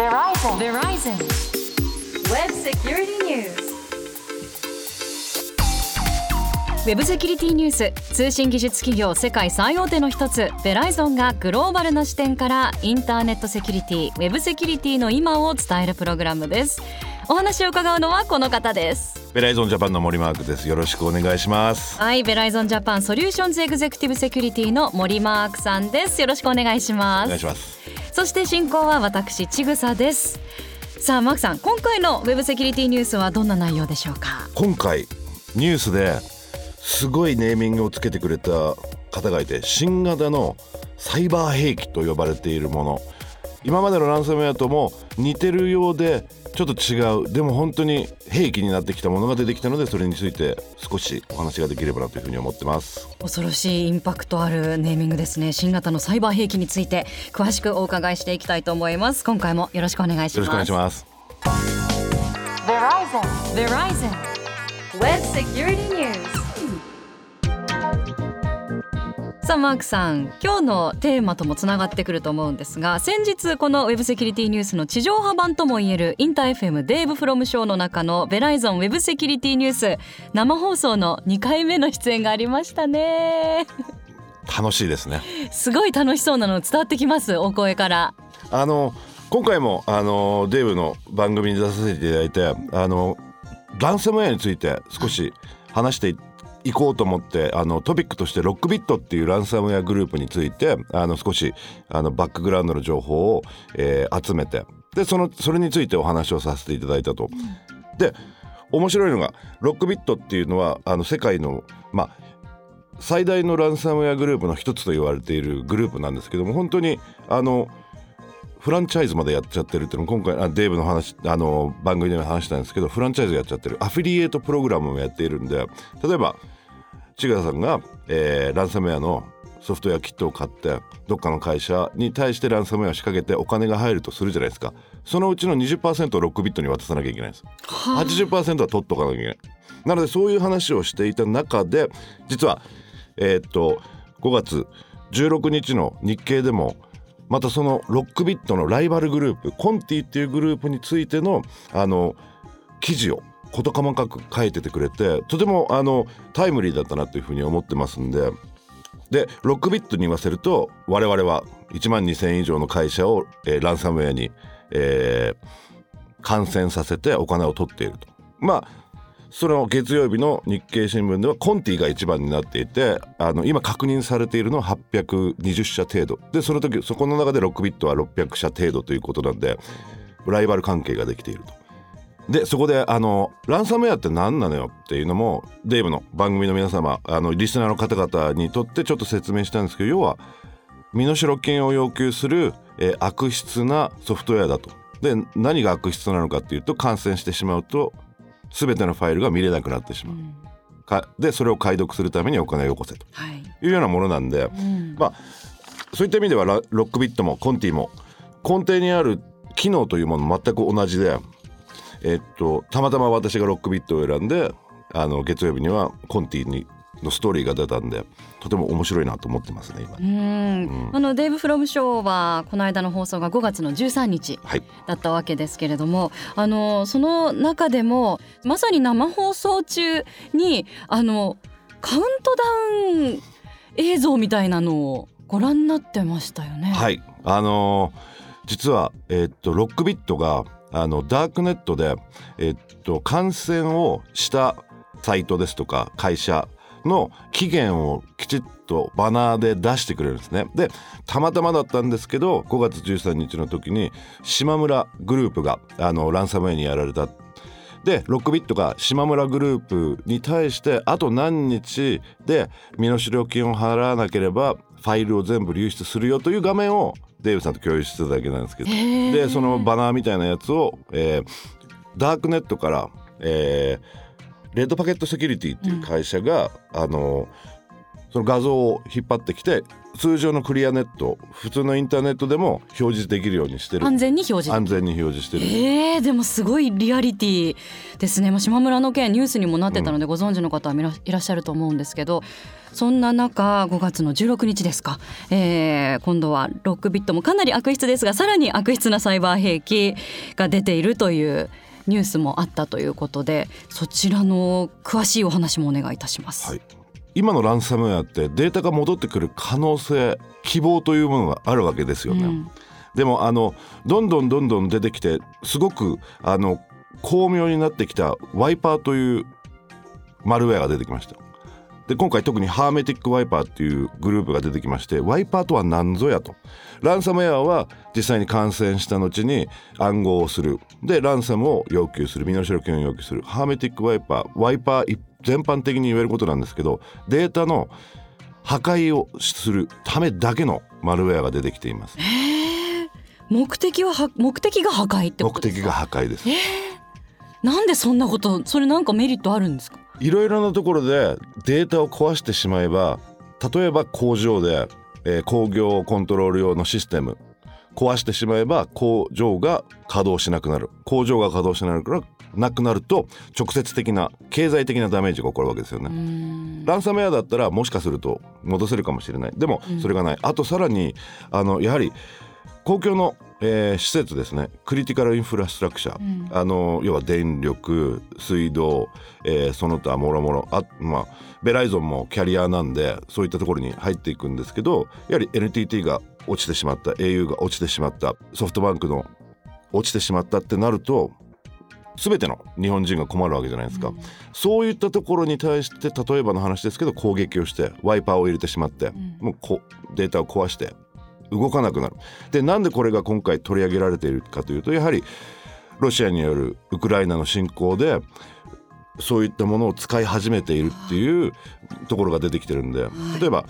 Verizon. Verizon. Web Security News. ウェブセキュリティニュース通信技術企業世界最大手の一つベライゾンがグローバルな視点からインターネットセキュリティウェブセキュリティの今を伝えるプログラムです。お話を伺うのはこの方です。ベライゾンジャパンの森マークです。よろしくお願いします。はいベライゾンジャパンソリューションズエグゼクティブセキュリティの森マークさんです。よろしくお願いします。お願いしますそして進行は私ちぐさです。さあマークさん今回のウェブセキュリティニュースはどんな内容でしょうか？今回ニュースですごいネーミングをつけてくれた方がいて新型のサイバー兵器と呼ばれているもの。今までのランサムウェアとも似てるようでちょっと違う。でも本当に兵器になってきたものが出てきたのでそれについて少しお話ができればなというふうに思ってます。恐ろしいインパクトあるネーミングですね。新型のサイバー兵器について詳しくお伺いしていきたいと思います。今回もよろしくお願いします。よろしくお願いします。Verizon. Verizon. Web Security News. さあマークさん今日のテーマともつながってくると思うんですが先日このウェブセキュリティニュースの地上波版ともいえるインター FM デーブフロムショーの中のベライゾンウェブセキュリティニュース生放送の2回目の出演がありましたね。楽しいですね。すごい楽しそうなの伝わってきます。お声からあの今回もあのデーブの番組に出させていただいてあのランサムウェアについて少し話してい行こうと思ってあのトピックとしてロックビットっていうランサムウェアグループについてあの少しあのバックグラウンドの情報を、えー集めてでそのそれについてお話をさせていただいたと。で面白いのがロックビットっていうのはあの世界のまあ最大のランサムウェアグループの一つと言われているグループなんですけども本当にあのフランチャイズまでやっちゃってるっていうの今回あデーブの話あの番組でも話したんですけどフランチャイズやっちゃってる。アフィリエイトプログラムもやっているんで例えば千賀さんが、えーランサムウェアのソフトウェアキットを買ってどっかの会社に対してランサムウェアを仕掛けてお金が入るとするじゃないですか。そのうちの20%をロックビットに渡さなきゃいけないんです。80%は取っとかなきゃいけない。なのでそういう話をしていた中で実はえーっと5月16日の日経でもまたそのロックビットのライバルグループコンティっていうグループについてのあの記事を事細かく書いててくれてとてもあのタイムリーだったなというふうに思ってますんででロックビットに言わせると我々は1万2,000以上の会社を、えーランサムウェアに、えー感染させてお金を取っていると。まあその月曜日の日経新聞ではコンティが一番になっていてあの今確認されているのは820社程度でその時そこの中でロックビットは600社程度ということなんでライバル関係ができていると。でそこであのランサムウェアって何なのよっていうのもデーブの番組の皆様あのリスナーの方々にとってちょっと説明したんですけど要は身代金を要求する、えー悪質なソフトウェアだと。で何が悪質なのかっていうと感染してしまうと全てのファイルが見れなくなってしまう。かでそれを解読するためにお金をよこせと。はい、いうようなものなんで、うん。まあそういった意味ではラロックビットもコンティも根底にある機能というもの全く同じで、えっとたまたま私がロックビットを選んであの月曜日にはコンティにのストーリーが出たんでとても面白いなと思ってますね今。うんあのデーブ・フロムショーはこの間の放送が5月の13日はい、だったわけですけれどもあのその中でもまさに生放送中にあのカウントダウン映像みたいなのをご覧になってましたよね。はい、あのー実は、えっとロックビットがあのダークネットで、えっと感染をしたサイトですとか会社の期限をきちっとバナーで出してくれるんですね。でたまたまだったんですけど5月13日の時に島村グループがあのランサムウェアにやられた。でロックビットが島村グループに対してあと何日で身代金を払わなければファイルを全部流出するよという画面をデーブさんと共有してただけなんですけど。でそのバナーみたいなやつを、えーダークネットから、えーレッドパケットセキュリティっていう会社が、あのその画像を引っ張ってきて通常のクリアネット普通のインターネットでも表示できるようにしてる。安全に表示。安全に表示してる。えー、でもすごいリアリティですね、まあ、島村の件ニュースにもなってたのでご存知の方はいらいらっしゃると思うんですけどそんな中5月の16日ですか、えー、今度はロックビットもかなり悪質ですがさらに悪質なサイバー兵器が出ているというニュースもあったということでそちらの詳しいお話もお願いいたします。はい今のランサムウェアってデータが戻ってくる可能性希望というものがあるわけですよね。うんでもあのどんどんどんどん出てきてすごくあの巧妙になってきたワイパーというマルウェアが出てきました。で今回特にハーメティックワイパーっていうグループが出てきましてワイパーとは何ぞやと。ランサムウェアは実際に感染した後に暗号をする。でランサムを要求する。身代金を要求する。ハーメティックワイパーワイパー全般的に言えることなんですけどデータの破壊をするためだけのマルウェアが出てきています。目的はは目的が破壊ってこ目的が破壊です。なんでそんなことそれなんかメリットあるんですか？いろいろなところでデータを壊してしまえば例えば工場で、えー工業コントロール用のシステム壊してしまえば工場が稼働しなくなる。工場が稼働しなくなるなくなると直接的な経済的なダメージが起こるわけですよね。ランサムウェアだったらもしかすると戻せるかもしれない。でもそれがない、あとさらにあのやはり公共の、えー施設ですね。クリティカルインフラストラクチャー、あの要は電力水道、えーその他もろもろあまあベライゾンもキャリアなんでそういったところに入っていくんですけどやはり NTT が落ちてしまった au が落ちてしまったソフトバンクの落ちてしまったってなると全ての日本人が困るわけじゃないですか、そういったところに対して例えばの話ですけど攻撃をしてワイパーを入れてしまって、もうこデータを壊して動かなくなる。でなんでこれが今回取り上げられているかというとやはりロシアによるウクライナの侵攻でそういったものを使い始めているっていうところが出てきてるんで例えば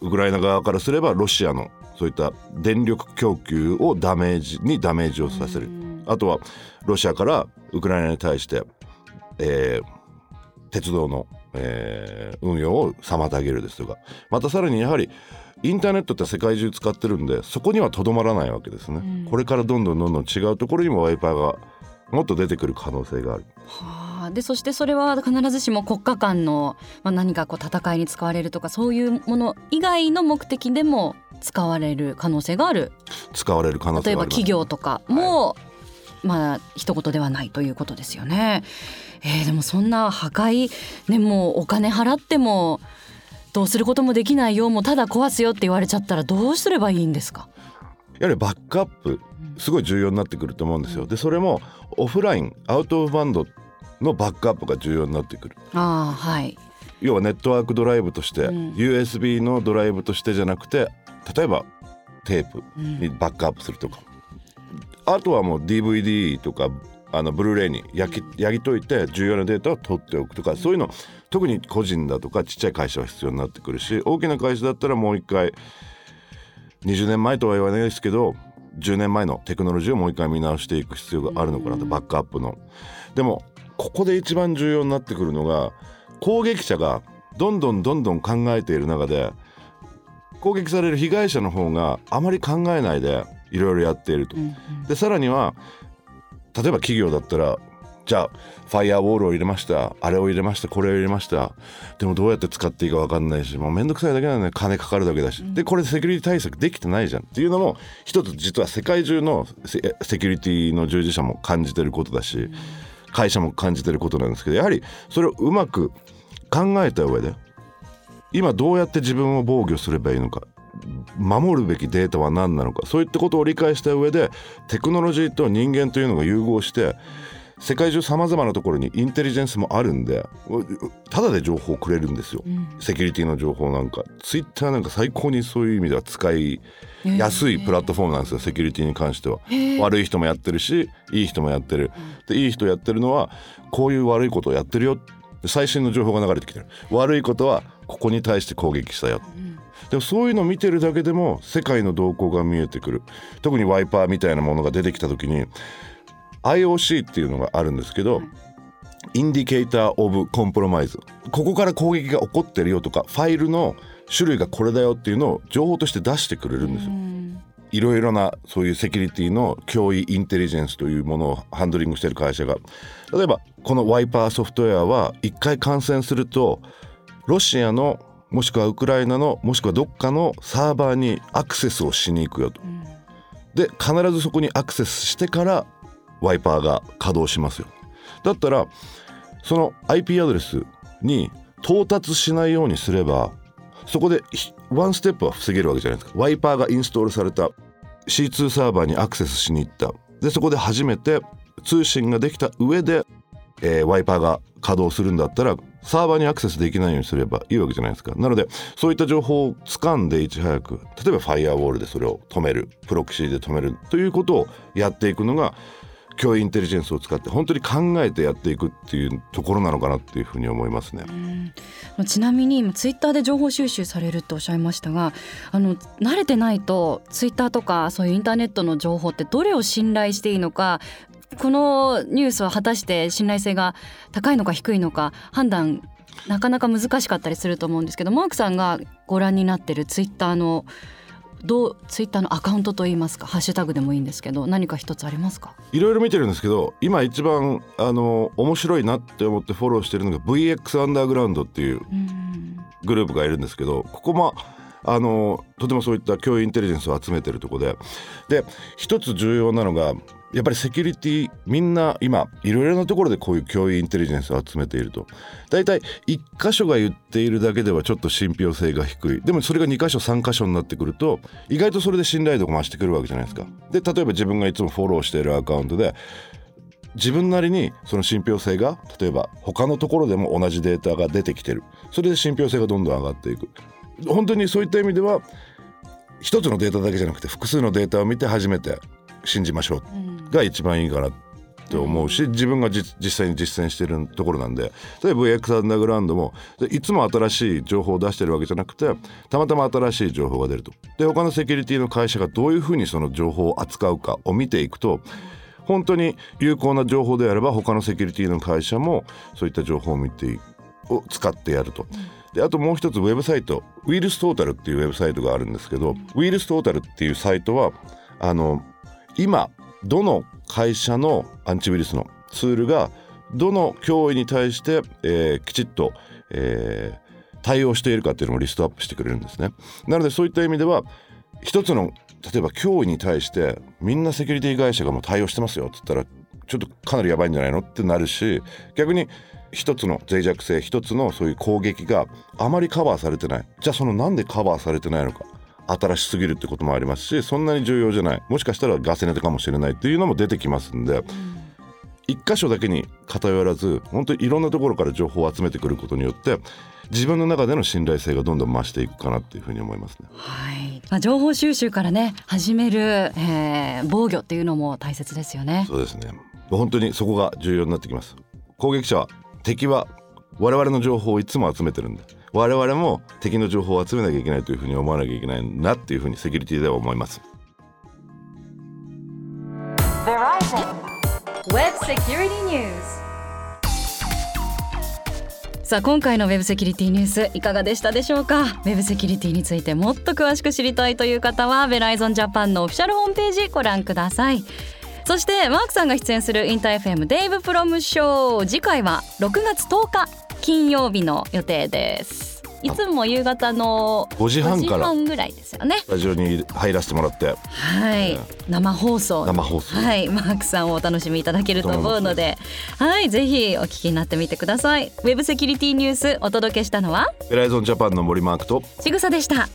ウクライナ側からすればロシアのそういった電力供給をダメージにダメージをさせる。あとはロシアからウクライナに対して、えー鉄道の、えー運用を妨げるですとか。またさらにやはりインターネットって世界中使ってるんでそこにはとどまらないわけですね、これからどんどんどんどん違うところにもワイパーがもっと出てくる可能性がある。はあ、でそしてそれは必ずしも国家間の、まあ、何かこう戦いに使われるとかそういうもの以外の目的でも使われる可能性がある。使われる可能性があり例えば企業とかも、まあ一言ではないということですよね。えーでもそんな破壊ねもうお金払ってもどうすることもできないよもうただ壊すよって言われちゃったらどうすればいいんですか？やはりバックアップすごい重要になってくると思うんですよ。でそれもオフラインアウトオブバンドのバックアップが重要になってくる。ああはい。要はネットワークドライブとして、うん。USB のドライブとしてじゃなくて例えばテープにバックアップするとか、あとはもう DVD とかあのブルーレイに焼き焼きといて重要なデータを取っておくとかそういうの特に個人だとかちっちゃい会社は必要になってくるし大きな会社だったらもう一回20年前とは言わないですけど10年前のテクノロジーをもう一回見直していく必要があるのかなとバックアップの。でもここで一番重要になってくるのが攻撃者がどんどんどんどん考えている中で攻撃される被害者の方があまり考えないでいろいろやっていると。でさらには例えば企業だったらじゃあファイアウォールを入れました。あれを入れました。これを入れました。でもどうやって使っていいか分かんないしもうめんどくさいだけなのね金かかるだけだし、でこれセキュリティ対策できてないじゃん。っていうのも一つ実は世界中のセセキュリティの従事者も感じてることだし、会社も感じてることなんですけどやはりそれをうまく考えた上で今どうやって自分を防御すればいいのか守るべきデータは何なのかそういったことを理解した上でテクノロジーと人間というのが融合して世界中さまざまなところにインテリジェンスもあるんでうただで情報をくれるんですよ、セキュリティの情報なんか。ツイッターなんか最高にそういう意味では使いやすいプラットフォームなんですよセキュリティに関しては。悪い人もやってるしいい人もやってる。でいい人やってるのはこういう悪いことをやってるよ。で最新の情報が流れてきてる。悪いことはここに対して攻撃したよ、でもそういうのを見てるだけでも世界の動向が見えてくる。特にワイパーみたいなものが出てきた時に IOC っていうのがあるんですけど、 Indicator of Compromise。ここから攻撃が起こってるよとかファイルの種類がこれだよっていうのを情報として出してくれるんですよ。いろいろなそういうセキュリティの脅威インテリジェンスというものをハンドリングしている会社が。例えばこのワイパーソフトウェアは一回感染するとロシアのもしくはウクライナのもしくはどっかのサーバーにアクセスをしに行くよと。で必ずそこにアクセスしてからワイパーが稼働しますよ。だったらその IP アドレスに到達しないようにすればそこでワンステップは防げるわけじゃないですかワイパーがインストールされた C2 サーバーにアクセスしに行ったでそこで初めて通信ができた上で、えー、ワイパーが稼働するんだったらサーバーにアクセスできないようにすればいいわけじゃないですかなのでそういった情報を掴んでいち早く例えばファイアウォールでそれを止めるプロキシーで止めるということをやっていくのが教インテリジェンスを使って本当に考えてやっていくっていうところなのかなっていうふうに思いますね。ちなみに今ツイッターで情報収集されるとおっしゃいましたがあの慣れてないとツイッターとかそういうインターネットの情報ってどれを信頼していいのかこのニュースは果たして信頼性が高いのか低いのか判断なかなか難しかったりすると思うんですけどマークさんがご覧になってるツイッターのどうツイッターのアカウントといいますかハッシュタグでもいいんですけど何か一つありますか？いろいろ見てるんですけど今一番あの面白いなって思ってフォローしてるのが VX アンダーグラウンドっていうグループがいるんですけどここもあのとてもそういった教育インテリジェンスを集めてるとこで。で一つ重要なのがやっぱりセキュリティみんな今いろいろなところでこういう教育インテリジェンスを集めていると。大体1箇所が言っているだけではちょっと信憑性が低い。でもそれが2箇所3箇所になってくると意外とそれで信頼度が増してくるわけじゃないですか。で例えば自分がいつもフォローしているアカウントで自分なりにその信憑性が例えば他のところでも同じデータが出てきてる。それで信憑性がどんどん上がっていく。本当にそういった意味では一つのデータだけじゃなくて複数のデータを見て初めて信じましょう。が一番いいかなって思うし自分が実際に実践してるところなんで。例えば VX アンダーグラウンドもいつも新しい情報を出してるわけじゃなくてたまたま新しい情報が出ると。で他のセキュリティの会社がどういうふうにその情報を扱うかを見ていくと本当に有効な情報であれば他のセキュリティの会社もそういった情報を見てを使ってやると。であともう一つウェブサイトウイルストータルっていうウェブサイトがあるんですけどウイルストータルっていうサイトはあの今どの会社のアンチウイルスのツールがどの脅威に対して、えー、きちっと、えー、対応しているかっていうのもリストアップしてくれるんですね。なのでそういった意味では一つの例えば脅威に対してみんなセキュリティ会社がもう対応してますよって言ったらちょっとかなりやばいんじゃないのってなるし逆に一つの脆弱性一つのそういう攻撃があまりカバーされてないじゃあそのなんでカバーされてないのか新しすぎるってこともありますしそんなに重要じゃないもしかしたらガセネタかもしれないっていうのも出てきますんで、一箇所だけに偏らず本当にいろんなところから情報を集めてくることによって自分の中での信頼性がどんどん増していくかなっていうふうに思いますね。はい。まあ情報収集からね始める、えー、防御っていうのも大切ですよね。そうですね。本当にそこが重要になってきます。攻撃者は敵は我々の情報をいつも集めてるんで我々も敵の情報を集めなきゃいけないというふうに思わなきゃいけないなっていうふうにセキュリティでは思います。さあ今回のウェブセキュリティニュースいかがでしたでしょうか？ウェブセキュリティについてもっと詳しく知りたいという方はベライゾンジャパンのオフィシャルホームページご覧ください。そしてマークさんが出演するインター FM デイブプロムショー。次回は6月10日。金曜日の予定です。いつも夕方の5時半からぐらいですよね。スタジオに入らせてもらって。はい、生放送。生放送。はい。マークさんをお楽しみいただけると思うので。はい。ぜひお聞きになってみてください。ウェブセキュリティニュースお届けしたのは？ベライゾンジャパンの森マークと。ちぐさでした